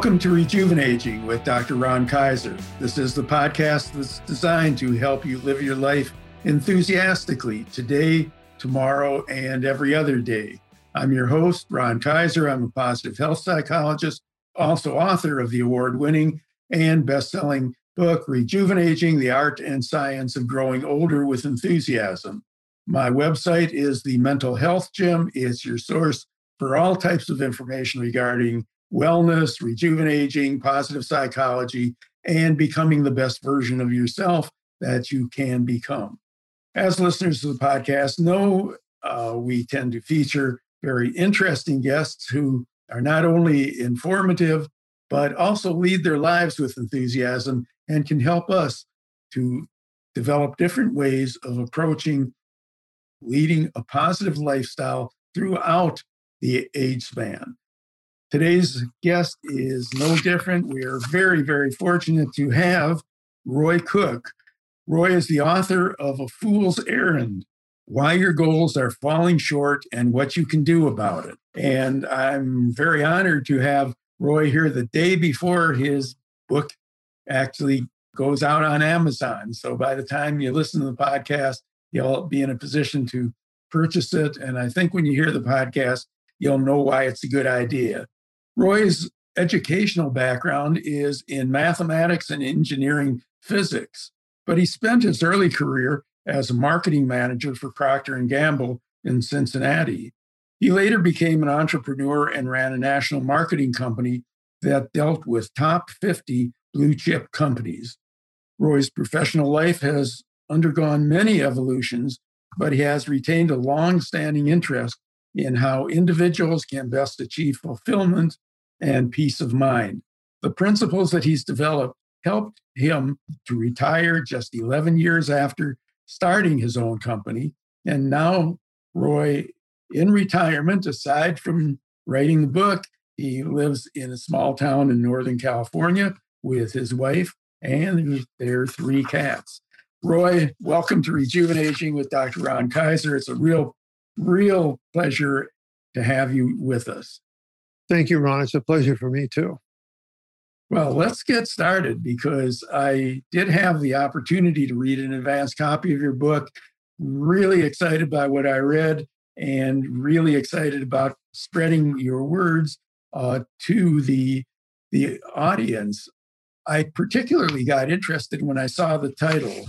Welcome to Rejuvenating with Dr. Ron Kaiser. This is the podcast that's designed to help you live your life enthusiastically today, tomorrow, and every other day. I'm your host, Ron Kaiser. I'm a positive health psychologist, also author of the award winning and best selling book, Rejuvenating the Art and Science of Growing Older with Enthusiasm. My website is the Mental Health Gym. It's your source for all types of information regarding wellness, rejuvenating, positive psychology, and becoming the best version of yourself that you can become. As listeners to the podcast know, uh, we tend to feature very interesting guests who are not only informative, but also lead their lives with enthusiasm and can help us to develop different ways of approaching leading a positive lifestyle throughout the age span. Today's guest is no different. We are very, very fortunate to have Roy Cook. Roy is the author of A Fool's Errand Why Your Goals Are Falling Short and What You Can Do About It. And I'm very honored to have Roy here the day before his book actually goes out on Amazon. So by the time you listen to the podcast, you'll be in a position to purchase it. And I think when you hear the podcast, you'll know why it's a good idea. Roy's educational background is in mathematics and engineering physics, but he spent his early career as a marketing manager for Procter & Gamble in Cincinnati. He later became an entrepreneur and ran a national marketing company that dealt with top 50 blue chip companies. Roy's professional life has undergone many evolutions, but he has retained a long standing interest in how individuals can best achieve fulfillment and peace of mind. The principles that he's developed helped him to retire just 11 years after starting his own company. And now, Roy, in retirement, aside from writing the book, he lives in a small town in Northern California with his wife and their three cats. Roy, welcome to Rejuvenating with Dr. Ron Kaiser. It's a real real pleasure to have you with us. Thank you, Ron. It's a pleasure for me too. Well, let's get started because I did have the opportunity to read an advanced copy of your book. Really excited by what I read and really excited about spreading your words uh, to the, the audience. I particularly got interested when I saw the title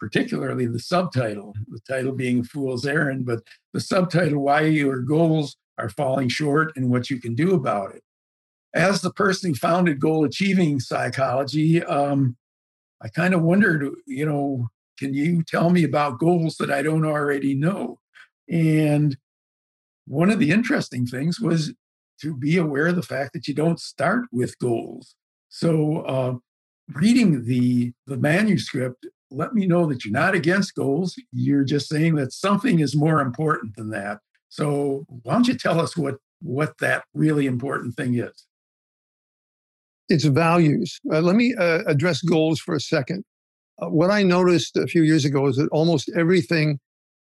particularly the subtitle, the title being Fool's Errand, but the subtitle, Why Your Goals Are Falling Short and What You Can Do About It. As the person who founded Goal Achieving Psychology, um, I kind of wondered, you know, can you tell me about goals that I don't already know? And one of the interesting things was to be aware of the fact that you don't start with goals. So, uh, reading the the manuscript, let me know that you're not against goals. You're just saying that something is more important than that. So why don't you tell us what what that really important thing is? It's values. Uh, let me uh, address goals for a second. Uh, what I noticed a few years ago is that almost everything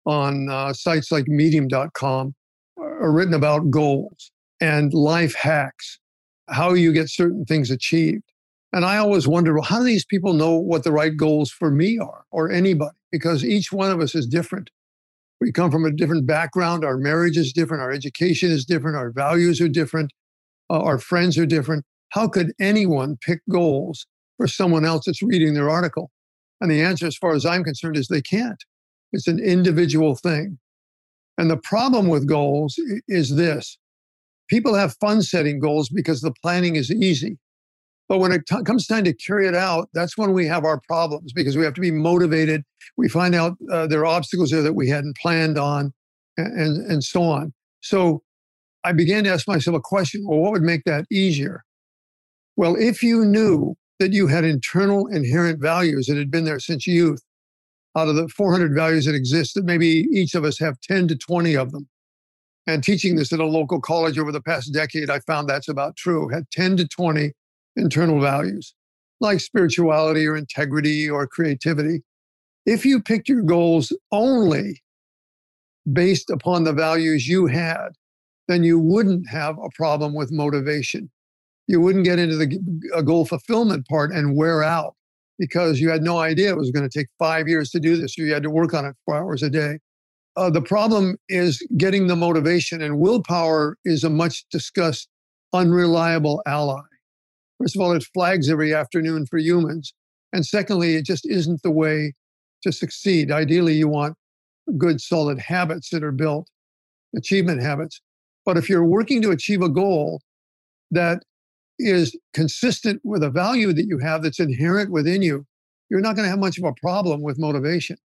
on uh, sites like medium.com are written about goals and life hacks, how you get certain things achieved. And I always wonder, well, how do these people know what the right goals for me are or anybody? Because each one of us is different. We come from a different background. Our marriage is different. Our education is different. Our values are different. Uh, our friends are different. How could anyone pick goals for someone else that's reading their article? And the answer, as far as I'm concerned, is they can't. It's an individual thing. And the problem with goals is this people have fun setting goals because the planning is easy. But when it t- comes time to carry it out, that's when we have our problems because we have to be motivated. We find out uh, there are obstacles there that we hadn't planned on, and, and, so on. So I began to ask myself a question well, what would make that easier? Well, if you knew that you had internal inherent values that had been there since youth, out of the 400 values that exist, that maybe each of us have 10 to 20 of them. And teaching this at a local college over the past decade, I found that's about true. Had 10 to 20 internal values like spirituality or integrity or creativity. If you picked your goals only based upon the values you had, then you wouldn't have a problem with motivation. You wouldn't get into the goal fulfillment part and wear out because you had no idea it was going to take five years to do this. You had to work on it four hours a day. Uh, the problem is getting the motivation, and willpower is a much discussed unreliable ally. First of all, it flags every afternoon for humans. And secondly, it just isn't the way to succeed. Ideally, you want good, solid habits that are built, achievement habits. But if you're working to achieve a goal that is consistent with a value that you have that's inherent within you, you're not going to have much of a problem with motivation.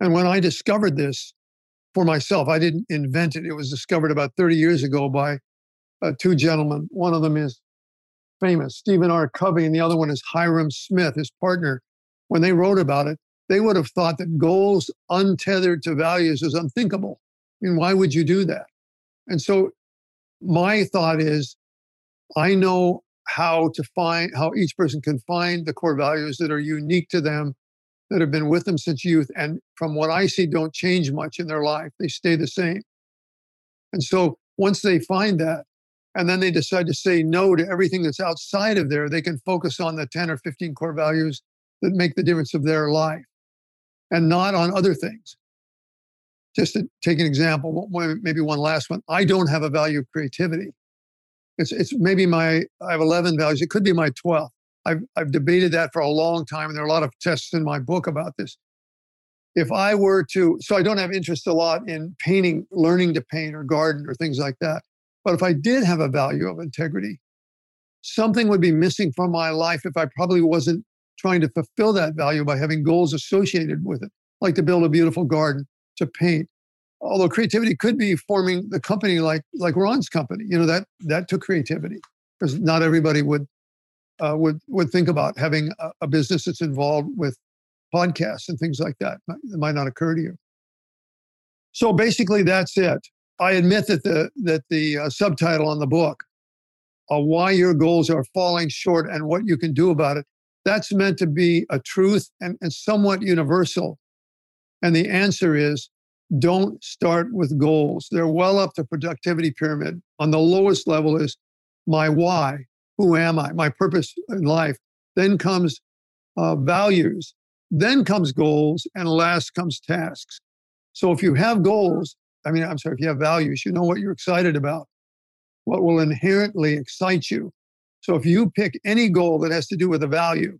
And when I discovered this for myself, I didn't invent it. It was discovered about 30 years ago by uh, two gentlemen. One of them is famous, Stephen R. Covey, and the other one is Hyrum Smith, his partner. When they wrote about it, they would have thought that goals untethered to values is unthinkable. I mean, why would you do that? And so my thought is I know how to find how each person can find the core values that are unique to them that have been with them since youth and from what i see don't change much in their life they stay the same and so once they find that and then they decide to say no to everything that's outside of there they can focus on the 10 or 15 core values that make the difference of their life and not on other things just to take an example maybe one last one i don't have a value of creativity it's it's maybe my I have 11 values. It could be my 12th. I've I've debated that for a long time, and there are a lot of tests in my book about this. If I were to, so I don't have interest a lot in painting, learning to paint or garden or things like that. But if I did have a value of integrity, something would be missing from my life if I probably wasn't trying to fulfill that value by having goals associated with it, like to build a beautiful garden, to paint, although creativity could be forming the company like like Ron's company. You know that that took creativity because not everybody would uh, would would think about having a, a, business that's involved with podcasts and things like that. It might not occur to you. So basically, that's it. I admit that the that the uh, subtitle on the book, uh, "Why Your Goals Are Falling Short and What You Can Do About It," that's meant to be a truth and, and somewhat universal. And the answer is don't start with goals. They're well up the productivity pyramid. On the lowest level is my why. Who am I? My purpose in life. Then comes uh, values. Then comes goals. And last comes tasks. So if you have goals, I mean, I'm sorry, if you have values, you know what you're excited about, what will inherently excite you. So if you pick any goal that has to do with a value,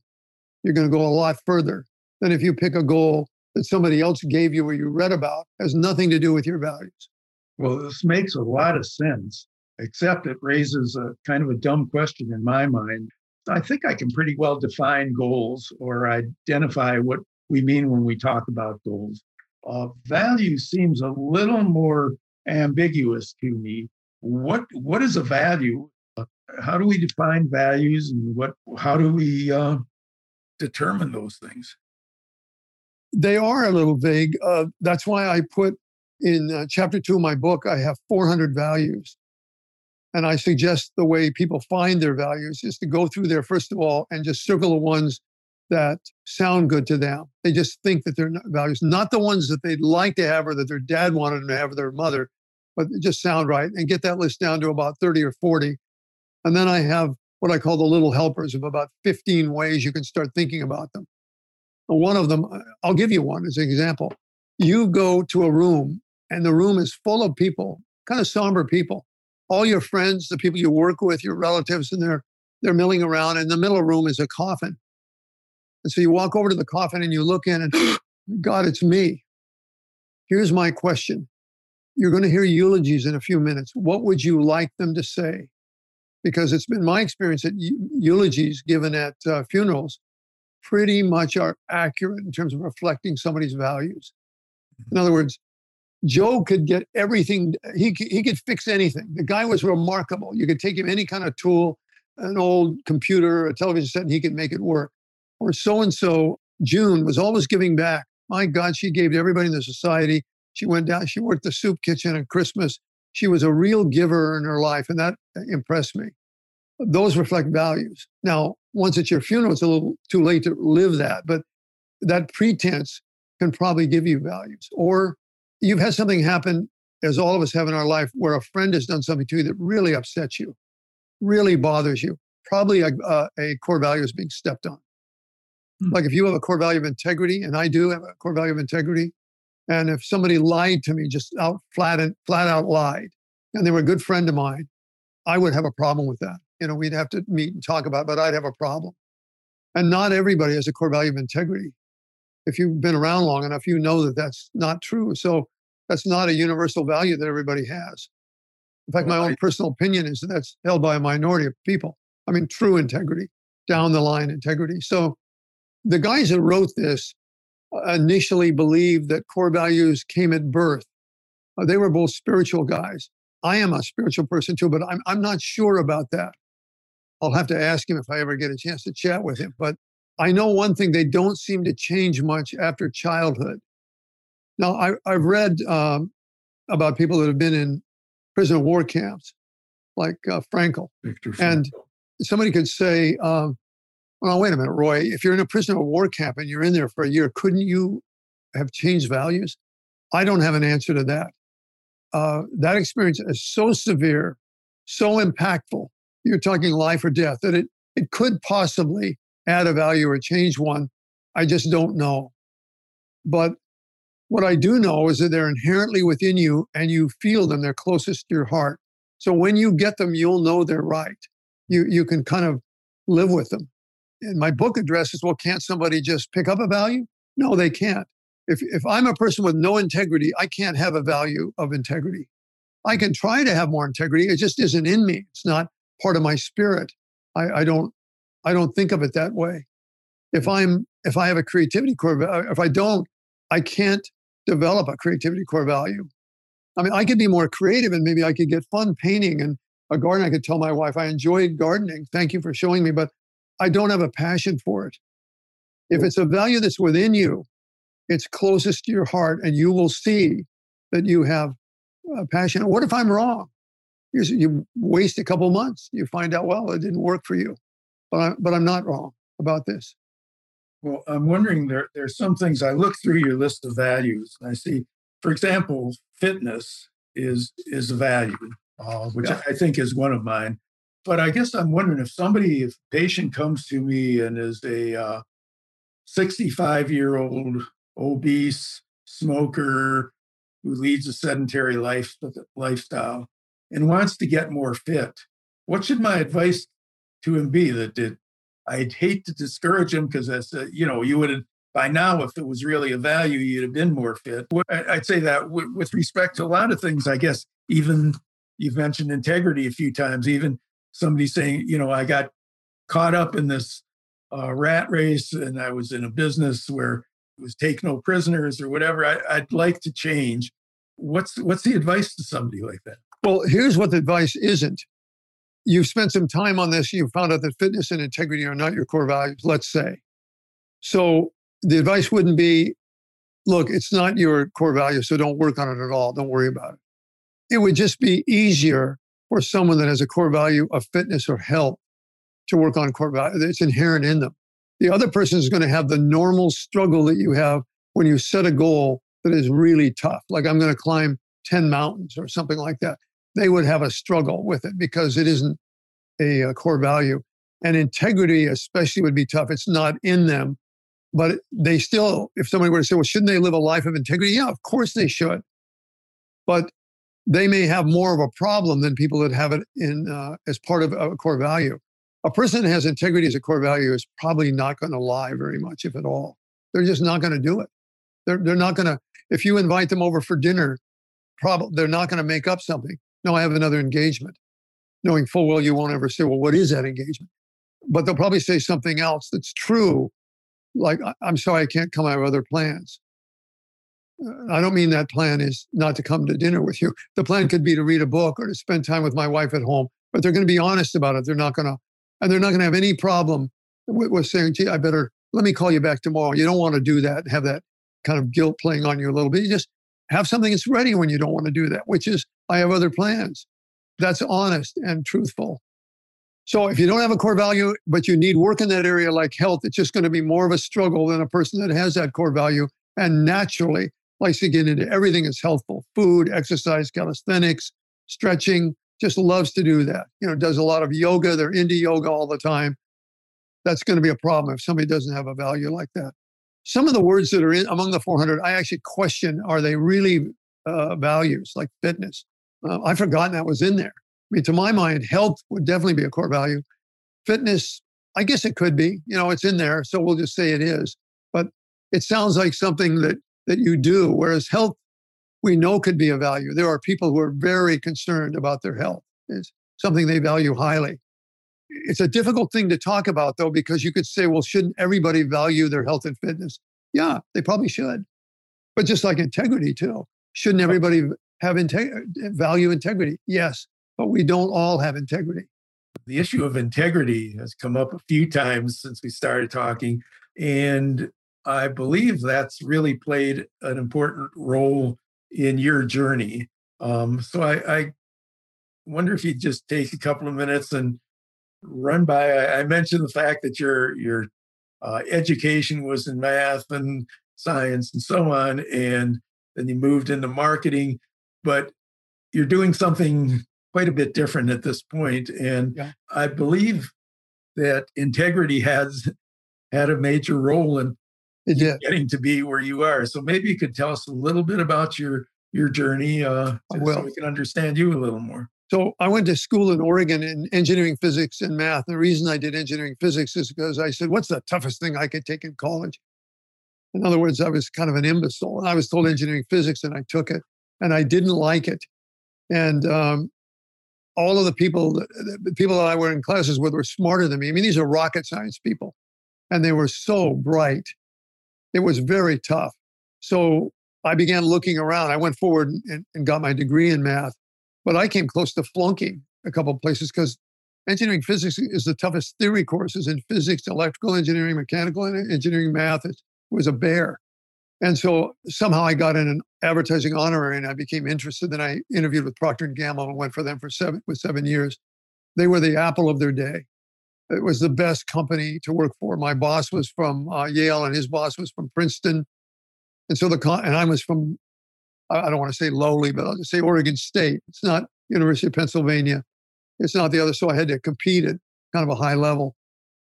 you're going to go a lot further than if you pick a goal that somebody else gave you or you read about has nothing to do with your values. Well, this makes a lot of sense, except it raises a kind of a dumb question in my mind. I think I can pretty well define goals or identify what we mean when we talk about goals. Uh, value seems a little more ambiguous to me. What what is a value? Uh, how do we define values, and what how do we uh, determine those things? they are a little vague. Uh, that's why I put in uh, chapter two of my book, I have 400 values. And I suggest the way people find their values is to go through there, first of all, and just circle the ones that sound good to them. They just think that they're values, not the ones that they'd like to have or that their dad wanted them to have or their mother, but just sound right and get that list down to about 30 or 40. And then I have what I call the little helpers of about 15 ways you can start thinking about them. One of them, I'll give you one as an example. You go to a room and the room is full of people, kind of somber people. All your friends, the people you work with, your relatives, and they're they're milling around. In the middle room is a coffin. And so you walk over to the coffin and you look in and God, it's me. Here's my question. You're going to hear eulogies in a few minutes. What would you like them to say? Because it's been my experience that eulogies given at uh, funerals pretty much are accurate in terms of reflecting somebody's values. In other words, Joe could get everything, he, he could fix anything. The guy was remarkable. You could take him any kind of tool, an old computer, a television set, and he could make it work. Or so and so, June was always giving back. My God, she gave to everybody in the society. She went down, she worked the soup kitchen at Christmas. She was a real giver in her life, and that uh, impressed me. Those reflect values. Now, once it's your funeral, it's a little too late to live that. But that pretense can probably give you values. Or you've had something happen, as all of us have in our life, where a friend has done something to you that really upsets you. really bothers you, probably a, a, a core value is being stepped on. Hmm. Like if you have a core value of integrity, and I do have a core value of integrity, and if somebody lied to me, just out flat and flat out lied, and they were a good friend of mine, I would have a problem with that. You know, we'd have to meet and talk about, it, but I'd have a problem. And not everybody has a core value of integrity. If you've been around long enough, you know that that's not true. So that's not a universal value that everybody has. In fact, my own personal opinion is that that's held by a minority of people. I mean, true integrity, down the line integrity. So the guys that wrote this uh, initially believed that core values came at birth. Uh, they were both spiritual guys. I am a spiritual person too, but I'm, I'm not sure about that. I'll have to ask him if I ever get a chance to chat with him. But I know one thing they don't seem to change much after childhood. Now, I, have read um, about people that have been in prisoner of war camps, like uh, Frankl. Viktor Frankl. And somebody could say, um, well, wait a minute, Roy, if you're in a prisoner of war camp and you're in there for a year, couldn't you have changed values? I don't have an answer to that. Uh, that experience is so severe, so impactful. You're talking life or death that it, it could possibly add a value or change one. I just don't know. But what I do know is that they're inherently within you and you feel them. They're closest to your heart. So when you get them, you'll know they're right. You, you can kind of live with them. And my book addresses well, can't somebody just pick up a value? No, they can't. If, if I'm a person with no integrity, I can't have a value of integrity. I can try to have more integrity. It just isn't in me. It's not part of my spirit. I, I don't I don't think of it that way. If I'm if I have a creativity core, uh, if I don't, I can't develop a creativity core value. I mean, I could be more creative and maybe I could get fun painting and a garden. I could tell my wife, I enjoyed gardening. Thank you for showing me, but I don't have a passion for it. If it's a value that's within you, it's closest to your heart, and you will see that you have a passion. What if I'm wrong? You, you waste a couple months. You find out, well, it didn't work for you, but, I, but I'm not wrong about this. Well, I'm wondering there there's some things I look through your list of values. and I see, for example, fitness is is a value, uh, which yeah. I think is one of mine. But I guess I'm wondering if somebody, if a patient comes to me and is a 65 uh, year old obese smoker who leads a sedentary life lifestyle and wants to get more fit, what should my advice to him be? That I'd hate to discourage him because that's uh, you know you would have by now if it was really a value you'd have been more fit. I'd say that with respect to a lot of things, I guess even you've mentioned integrity a few times. Even somebody saying you know I got caught up in this uh, rat race and I was in a business where it was take no prisoners or whatever. I, I'd like to change. What's what's the advice to somebody like that? Well, here's what the advice isn't you've spent some time on this, you found out that fitness and integrity are not your core values, let's say. So the advice wouldn't be look, it's not your core value, so don't work on it at all. Don't worry about it. It would just be easier for someone that has a core value of fitness or health to work on core value. It's inherent in them. The other person is going to have the normal struggle that you have when you set a goal that is really tough. Like I'm going to climb 10 mountains or something like that they would have a struggle with it because it isn't a, a core value. And integrity, especially, would be tough. It's not in them. But they still, if somebody were to say, well, shouldn't they live a life of integrity? Yeah, of course they should. But they may have more of a problem than people that have it in uh, as part of a core value. A person that has integrity as a core value is probably not going to lie very much, if at all. They're just not going to do it. They're, they're not going to, if you invite them over for dinner, probably they're not going to make up something. No, I have another engagement, knowing full well you won't ever say, well, what is that engagement? But they'll probably say something else that's true, like, I'm sorry, I can't come. I have other plans. I don't mean that plan is not to come to dinner with you. The plan could be to read a book or to spend time with my wife at home, but they're going to be honest about it. They're not going to, and they're not going to have any problem with, with saying, gee, I better, let me call you back tomorrow. You don't want to do that, have that kind of guilt playing on you a little bit. You just have something that's ready when you don't want to do that, which is, I have other plans. That's honest and truthful. So if you don't have a core value, but you need work in that area like health, it's just going to be more of a struggle than a person that has that core value and naturally likes to get into everything that's healthful food, exercise, calisthenics, stretching, just loves to do that. You know, does a lot of yoga. They're into yoga all the time. That's going to be a problem if somebody doesn't have a value like that. Some of the words that are in among the 400, I actually question: Are they really uh, values like fitness? Uh, I've forgotten that was in there. I mean, to my mind, health would definitely be a core value. Fitness, I guess it could be. You know, it's in there, so we'll just say it is. But it sounds like something that that you do. Whereas health, we know could be a value. There are people who are very concerned about their health. It's something they value highly. It's a difficult thing to talk about, though, because you could say, well, shouldn't everybody value their health and fitness? Yeah, they probably should. But just like integrity, too, shouldn't everybody have integ- value integrity? Yes, but we don't all have integrity. The issue of integrity has come up a few times since we started talking. And I believe that's really played an important role in your journey. Um, so I, I wonder if you'd just take a couple of minutes and run by. I, I mentioned the fact that your your uh, education was in math and science and so on, and then you moved into marketing, but you're doing something quite a bit different at this point. And yeah. I believe that integrity has had a major role in getting to be where you are. So maybe you could tell us a little bit about your your journey uh, so we can understand you a little more. So I went to school in Oregon in engineering physics and math. And The reason I did engineering physics is because I said, what's the toughest thing I could take in college? In other words, I was kind of an imbecile. And I was told engineering physics and I took it and I didn't like it. And um, all of the people, the people that I were in classes with were smarter than me. I mean, these are rocket science people and they were so bright. It was very tough. So I began looking around. I went forward and, and got my degree in math but I came close to flunking a couple of places because engineering physics is the toughest theory courses in physics, electrical engineering, mechanical engineering, math. It was a bear. And so somehow I got in an advertising honorary and I became interested. Then I interviewed with Procter and Gamble and went for them for seven with seven years. They were the apple of their day. It was the best company to work for. My boss was from uh, Yale and his boss was from Princeton. And so the con- and I was from I don't want to say lowly, but I'll just say Oregon State. It's not University of Pennsylvania. It's not the other. So I had to compete at kind of a high level.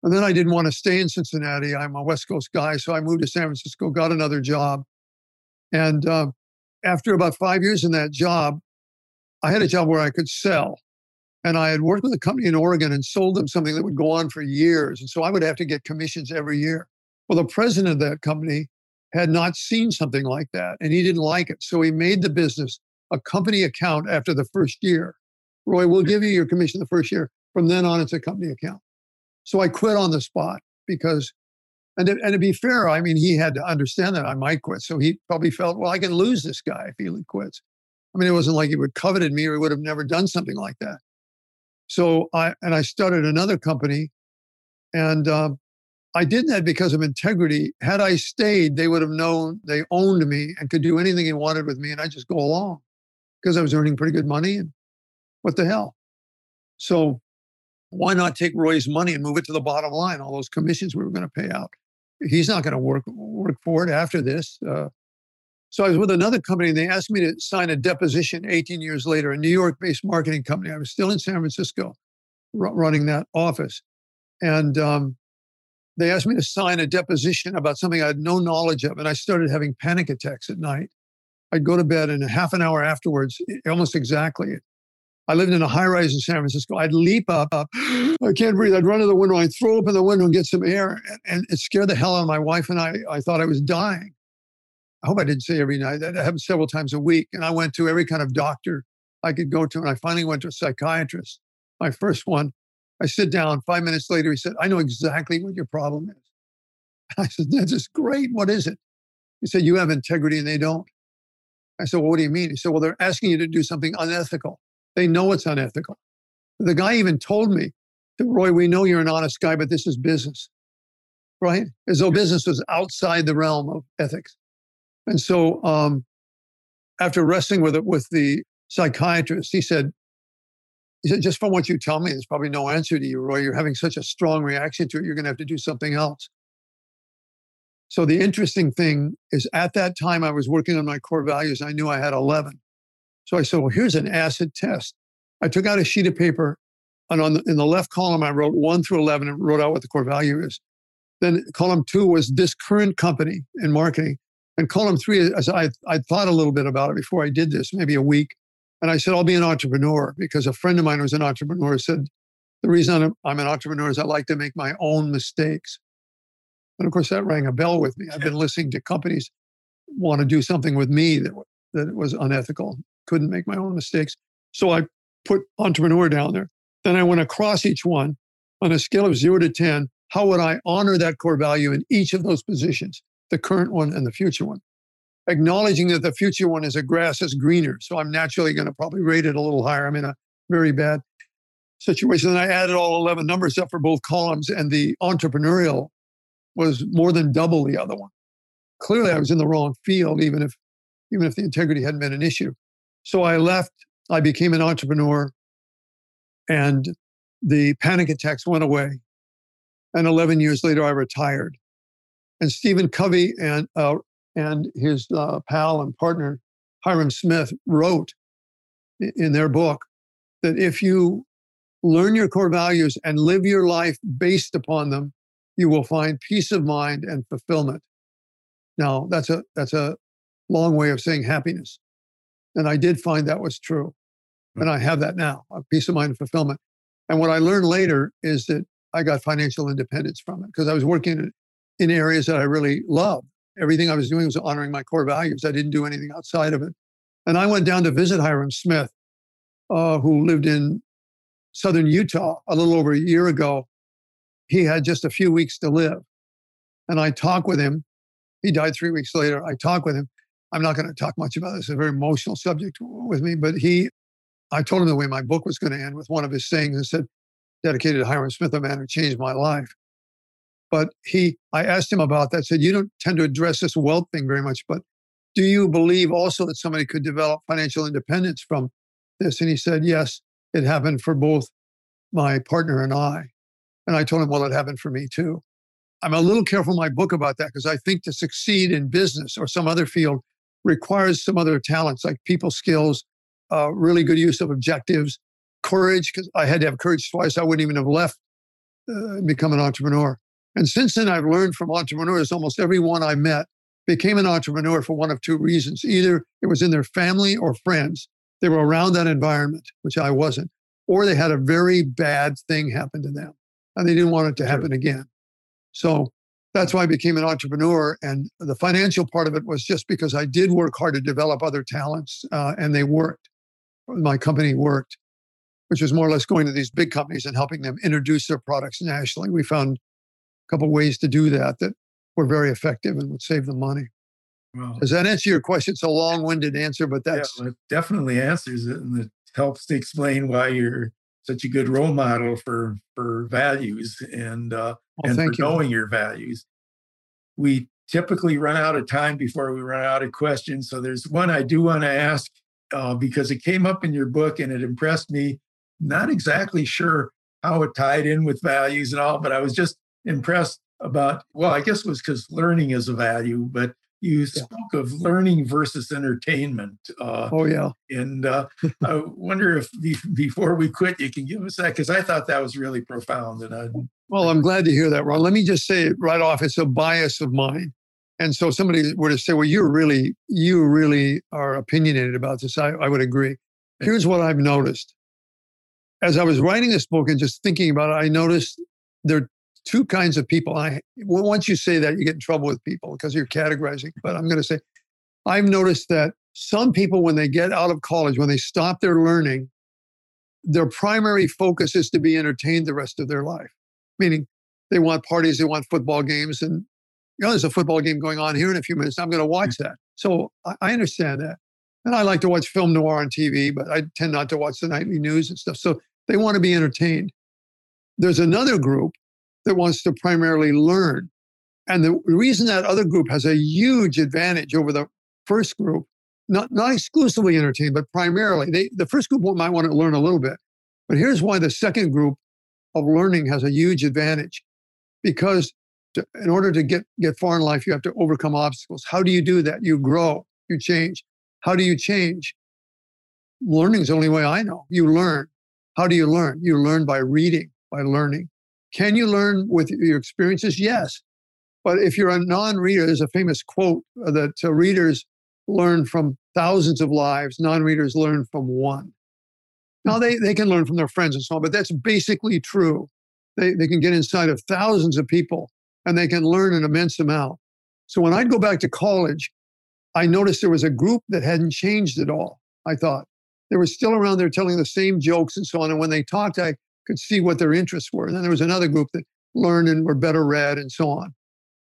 And then I didn't want to stay in Cincinnati. I'm a West Coast guy. So I moved to San Francisco, got another job. And uh, after about five years in that job, I had a job where I could sell. And I had worked with a company in Oregon and sold them something that would go on for years. And so I would have to get commissions every year. Well, the president of that company had not seen something like that and he didn't like it. So he made the business a company account after the first year. Roy, we'll give you your commission the first year. From then on, it's a company account. So I quit on the spot because, and to, and to be fair, I mean, he had to understand that I might quit. So he probably felt, well, I can lose this guy if he quits. I mean, it wasn't like he would coveted me or he would have never done something like that. So I, and I started another company and um, I did that because of integrity. Had I stayed, they would have known they owned me and could do anything they wanted with me, and I just go along because I was earning pretty good money. And what the hell? So why not take Roy's money and move it to the bottom line? All those commissions we were going to pay out. He's not going to work work for it after this. Uh, so I was with another company, and they asked me to sign a deposition 18 years later, a New York-based marketing company. I was still in San Francisco, r- running that office, and um, they asked me to sign a deposition about something I had no knowledge of, and I started having panic attacks at night. I'd go to bed, and a half an hour afterwards, almost exactly, I lived in a high rise in San Francisco. I'd leap up, up, I can't breathe. I'd run to the window. I'd throw open the window and get some air. And, and, it scared the hell out of my wife and I. I thought I was dying. I hope I didn't say every night. That happened several times a week. And I went to every kind of doctor I could go to. And I finally went to a psychiatrist. My first one. I sit down. Five minutes later, he said, I know exactly what your problem is. I said, That's just great. What is it? He said, You have integrity and they don't. I said, Well, what do you mean? He said, Well, they're asking you to do something unethical. They know it's unethical. The guy even told me, Roy, we know you're an honest guy, but this is business, right? As though business was outside the realm of ethics. And so, um, after wrestling with it with the psychiatrist, he said, he said, just from what you tell me, there's probably no answer to you, Roy. You're having such a strong reaction to it. You're going to have to do something else. So the interesting thing is at that time I was working on my core values. I knew I had 11. So I said, well, here's an acid test. I took out a sheet of paper and on the, in the left column, I wrote one through 11 and wrote out what the core value is. Then column two was this current company in marketing. And column three, as I, I thought a little bit about it before I did this, maybe a week. And I said, I'll be an entrepreneur because a friend of mine was an entrepreneur said, the reason I'm, I'm an entrepreneur is I like to make my own mistakes. And of course, that rang a bell with me. I've been listening to companies want to do something with me that, that was unethical, couldn't make my own mistakes. So I put entrepreneur down there. Then I went across each one on a scale of zero to 10. How would I honor that core value in each of those positions, the current one and the future one? Acknowledging that the future one is a grass is greener. So I'm naturally going to probably rate it a little higher. I'm in a very bad situation. And I added all 11 numbers up for both columns, and the entrepreneurial was more than double the other one. Clearly, I was in the wrong field, even if even if the integrity hadn't been an issue. So I left. I became an entrepreneur, and the panic attacks went away. And 11 years later, I retired. And Stephen Covey and uh, and his uh, pal and partner Hyrum Smith wrote in their book that if you learn your core values and live your life based upon them, you will find peace of mind and fulfillment. Now, that's a that's a long way of saying happiness. And I did find that was true. Hmm. And I have that now, a peace of mind and fulfillment. And what I learned later is that I got financial independence from it because I was working in, areas that I really love. Everything I was doing was honoring my core values. I didn't do anything outside of it. And I went down to visit Hyrum Smith, uh, who lived in southern Utah a little over a year ago. He had just a few weeks to live. And I talked with him. He died three weeks later. I talked with him. I'm not going to talk much about this. It's a very emotional subject with me, but he, I told him the way my book was going to end with one of his sayings and said, dedicated to Hyrum Smith, a man who changed my life. But he, I asked him about that, said, you don't tend to address this wealth thing very much, but do you believe also that somebody could develop financial independence from this? And he said, yes, it happened for both my partner and I. And I told him, well, it happened for me too. I'm a little careful in my book about that because I think to succeed in business or some other field requires some other talents like people skills, uh, really good use of objectives, courage, because I had to have courage twice. I wouldn't even have left uh, become an entrepreneur. And since then, I've learned from entrepreneurs, almost everyone I met became an entrepreneur for one of two reasons. Either it was in their family or friends, they were around that environment, which I wasn't, or they had a very bad thing happen to them and they didn't want it to happen again. So that's why I became an entrepreneur. And the financial part of it was just because I did work hard to develop other talents uh, and they worked. My company worked, which was more or less going to these big companies and helping them introduce their products nationally. We found couple ways to do that that were very effective and would save them money. Well, Does that answer your question? It's a long-winded answer, but that's yeah, well, definitely answers it, and it helps to explain why you're such a good role model for for values and uh, well, and for you. knowing your values. We typically run out of time before we run out of questions. So there's one I do want to ask uh, because it came up in your book and it impressed me. Not exactly sure how it tied in with values and all, but I was just impressed about. Well, I guess it was because learning is a value, but you spoke yeah. of learning versus entertainment. Uh, oh yeah, and uh, I wonder if be, before we quit, you can give us that because I thought that was really profound. And I, well, I'm glad to hear that, Ron. Let me just say it right off: it's a bias of mine. And so, somebody were to say, "Well, you're really, you really are opinionated about this," I, I would agree. Here's what I've noticed: as I was writing this book and just thinking about it, I noticed there two kinds of people. I once you say that, you get in trouble with people because you're categorizing. But I'm going to say, I've noticed that some people, when they get out of college, when they stop their learning, their primary focus is to be entertained the rest of their life. Meaning, they want parties, they want football games, and you know, there's a football game going on here in a few minutes. I'm going to watch mm. that. So I, I understand that. And I like to watch film noir on TV, but I tend not to watch the nightly news and stuff. So they want to be entertained. There's another group that wants to primarily learn. And the reason that other group has a huge advantage over the first group, not, not exclusively entertained, but primarily, they, the first group might want to learn a little bit. But here's why the second group of learning has a huge advantage. Because to, in order to get, get far in life, you have to overcome obstacles. How do you do that? You grow, you change. How do you change? learning is the only way I know. You learn. How do you learn? You learn by reading, by learning. Can you learn with your experiences? Yes. But if you're a non reader, there's a famous quote that uh, readers learn from thousands of lives, non readers learn from one. Now, they, they can learn from their friends and so on, but that's basically true. They, they can get inside of thousands of people and they can learn an immense amount. So when I'd go back to college, I noticed there was a group that hadn't changed at all. I thought they were still around there telling the same jokes and so on. And when they talked, I could see what their interests were. And then there was another group that learned and were better read and so on.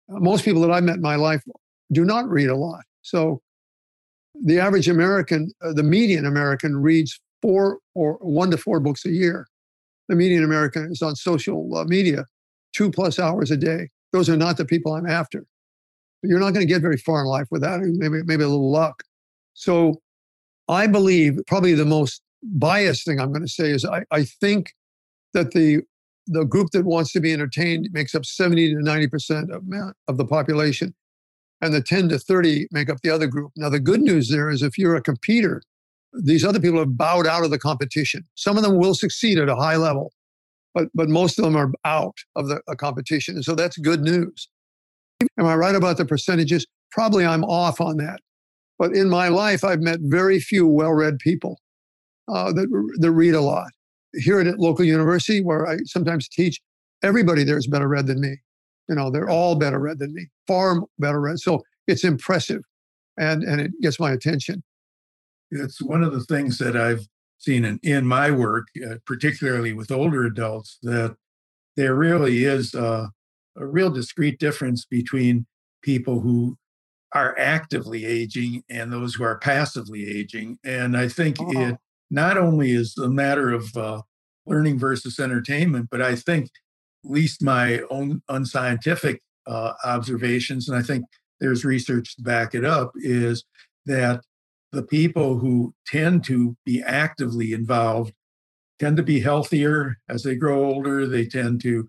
Most people that I met in my life do not read a lot. So the average American, uh, the median American reads four or one to four books a year. The median American is on social uh, media two plus hours a day. Those are not the people I'm after. You're not going to get very far in life without maybe maybe a little luck. So I believe probably the most biased thing I'm going to say is I, I think that the the group that wants to be entertained makes up 70 to 90 percent of, of the population, and the 10 to 30 make up the other group. Now the good news there is if you're a competitor, these other people have bowed out of the competition. Some of them will succeed at a high level, but but most of them are out of the competition, and so that's good news. Am I right about the percentages? Probably I'm off on that. But in my life, I've met very few well-read people uh, that that read a lot. Here at a local university, where I sometimes teach, everybody there is better read than me. You know, they're all better read than me, far better read. So it's impressive, and and it gets my attention. It's one of the things that I've seen in, in my work, uh, particularly with older adults, that there really is uh, a real discrete difference between people who are actively aging and those who are passively aging. And I think oh. it not only is the matter of uh, learning versus entertainment, but I think, at least my own unscientific uh, observations, and I think there's research to back it up, is that the people who tend to be actively involved tend to be healthier as they grow older. They tend to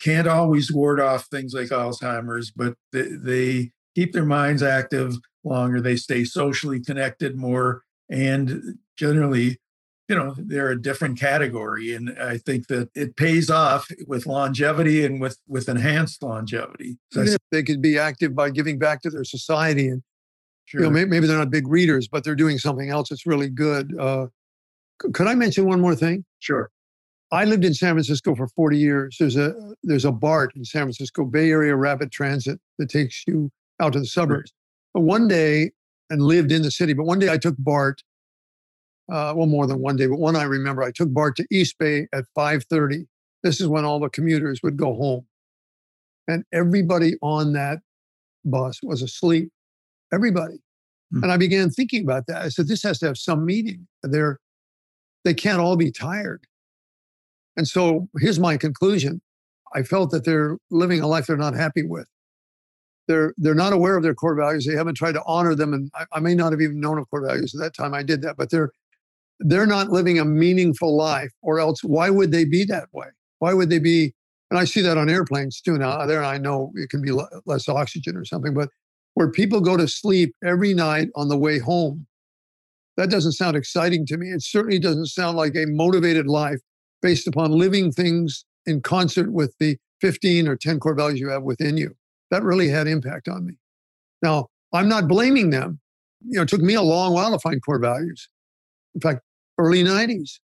can't always ward off things like Alzheimer's, but they, they keep their minds active longer. They stay socially connected more, and generally, you know, they're a different category. And I think that it pays off with longevity and with with enhanced longevity. So they could be active by giving back to their society and Sure. You know, maybe, maybe, they're not big readers, but they're doing something else that's really good. Uh, could I mention one more thing? Sure. I lived in San Francisco for 40 years. There's a there's a BART in San Francisco, Bay Area Rapid Transit, that takes you out to the suburbs. But one day, and lived in the city. But one day I took BART. Uh, well, more than one day, but one I remember. I took BART to East Bay at 5:30. This is when all the commuters would go home, and everybody on that bus was asleep. Everybody. Mm-hmm. And I began thinking about that. I said, this has to have some meaning. They're they can't all be tired and so here's my conclusion. I felt that they're living a life they're not happy with. They're they're not aware of their core values. They haven't tried to honor them. And I, I may not have even known of core values at that time. I did that, but they're they're not living a meaningful life, or else why would they be that way? Why would they be? And I see that on airplanes too. Now there, I know it can be less oxygen or something, but where people go to sleep every night on the way home, that doesn't sound exciting to me. It certainly doesn't sound like a motivated life based upon living things in concert with the 15 or 10 core values you have within you. That really had impact on me. Now, I'm not blaming them. You know, it took me a long while to find core values. In fact, early 90s.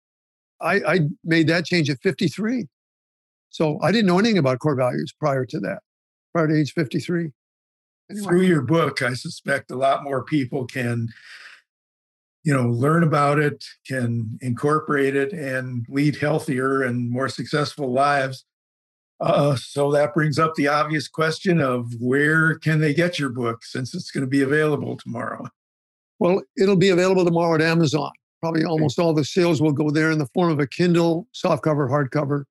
I, I made that change at 53. So I didn't know anything about core values prior to that, prior to age 53. Anyway. Through your book, I suspect a lot more people can you know learn about it can incorporate it and lead healthier and more successful lives uh, so that brings up the obvious question of where can they get your book since it's going to be available tomorrow? Well it'll be available tomorrow at amazon. Probably almost all the sales will go there in the form of a kindle softcover hardcover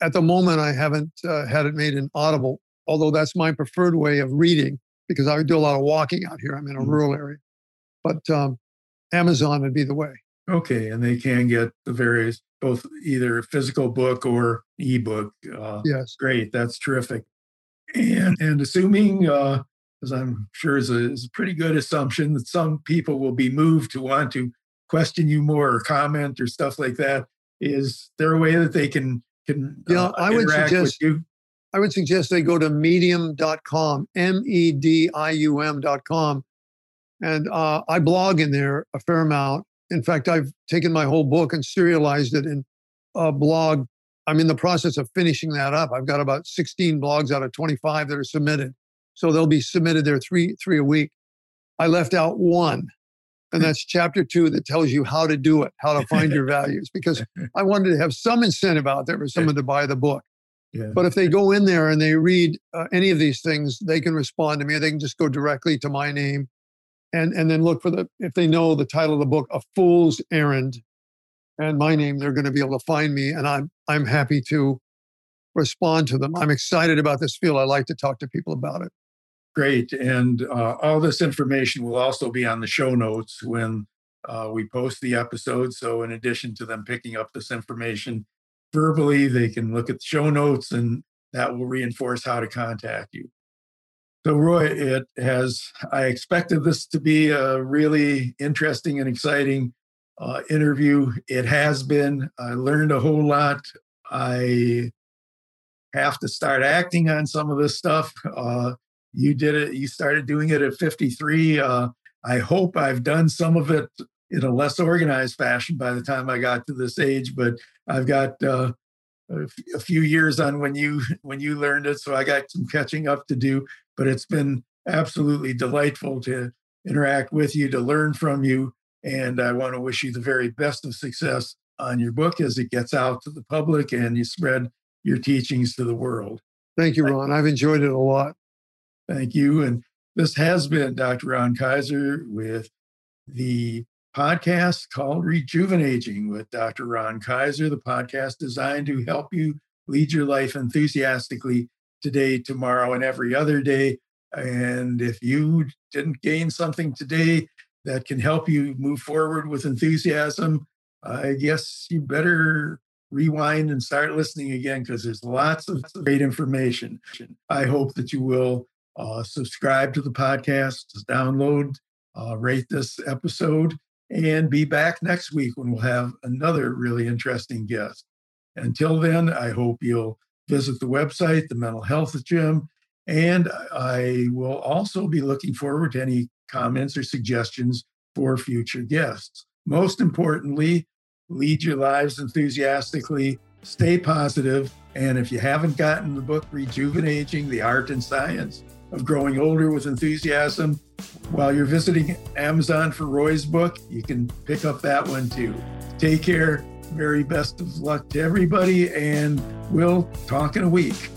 at the moment i haven't uh, had it made in audible although that's my preferred way of reading because i do a lot of walking out here. I'm in a mm-hmm. rural area. But um, Amazon would be the way. Okay, and they can get the various both either physical book or ebook. Uh, yes, great. That's terrific. And and assuming, uh, as I'm sure is a, is a pretty good assumption, that some people will be moved to want to question you more or comment or stuff like that, is there a way that they can can yeah, uh, I would suggest you? I would suggest they go to medium.com, M E D I U M.com. And uh, I blog in there a fair amount. In fact, I've taken my whole book and serialized it in a blog. I'm in the process of finishing that up. I've got about 16 blogs out of 25 that are submitted. So they'll be submitted there three, three a week. I left out one, and that's chapter two that tells you how to do it, how to find your values, because I wanted to have some incentive out there for someone to buy the book. Yeah. But if they go in there and they read uh, any of these things, they can respond to me. They can just go directly to my name, and and then look for the if they know the title of the book, "A Fool's Errand," and my name, they're going to be able to find me, and I'm I'm happy to respond to them. I'm excited about this field. I like to talk to people about it. Great, and uh, all this information will also be on the show notes when uh, we post the episode. So, in addition to them picking up this information verbally, they can look at the show notes and that will reinforce how to contact you. So, Roy, it has, I expected this to be a really interesting and exciting uh, interview. It has been. I learned a whole lot. I have to start acting on some of this stuff. Uh, you did it, you started doing it at 53. Uh, I hope I've done some of it in a less organized fashion by the time I got to this age, but I've got uh, a few years on when you when you learned it, so I got some catching up to do. But it's been absolutely delightful to interact with you, to learn from you, and I want to wish you the very best of success on your book as it gets out to the public and you spread your teachings to the world. Thank you, Ron. I've enjoyed it a lot. Thank you. And this has been Dr. Ron Kaiser with the podcast called Rejuvenating with Dr. Ron Kaiser, the podcast designed to help you lead your life enthusiastically today, tomorrow, and every other day. And if you didn't gain something today that can help you move forward with enthusiasm, I guess you better rewind and start listening again because there's lots of great information. I hope that you will uh, subscribe to the podcast, download, uh, rate this episode, and be back next week when we'll have another really interesting guest. Until then, I hope you'll visit the website, the Mental Health Gym, and I will also be looking forward to any comments or suggestions for future guests. Most importantly, lead your lives enthusiastically, stay positive, and if you haven't gotten the book Rejuvenating the Art and Science of Growing Older with Enthusiasm, while you're visiting Amazon for Roy's book, you can pick up that one too. Take care. Very best of luck to everybody, and we'll talk in a week.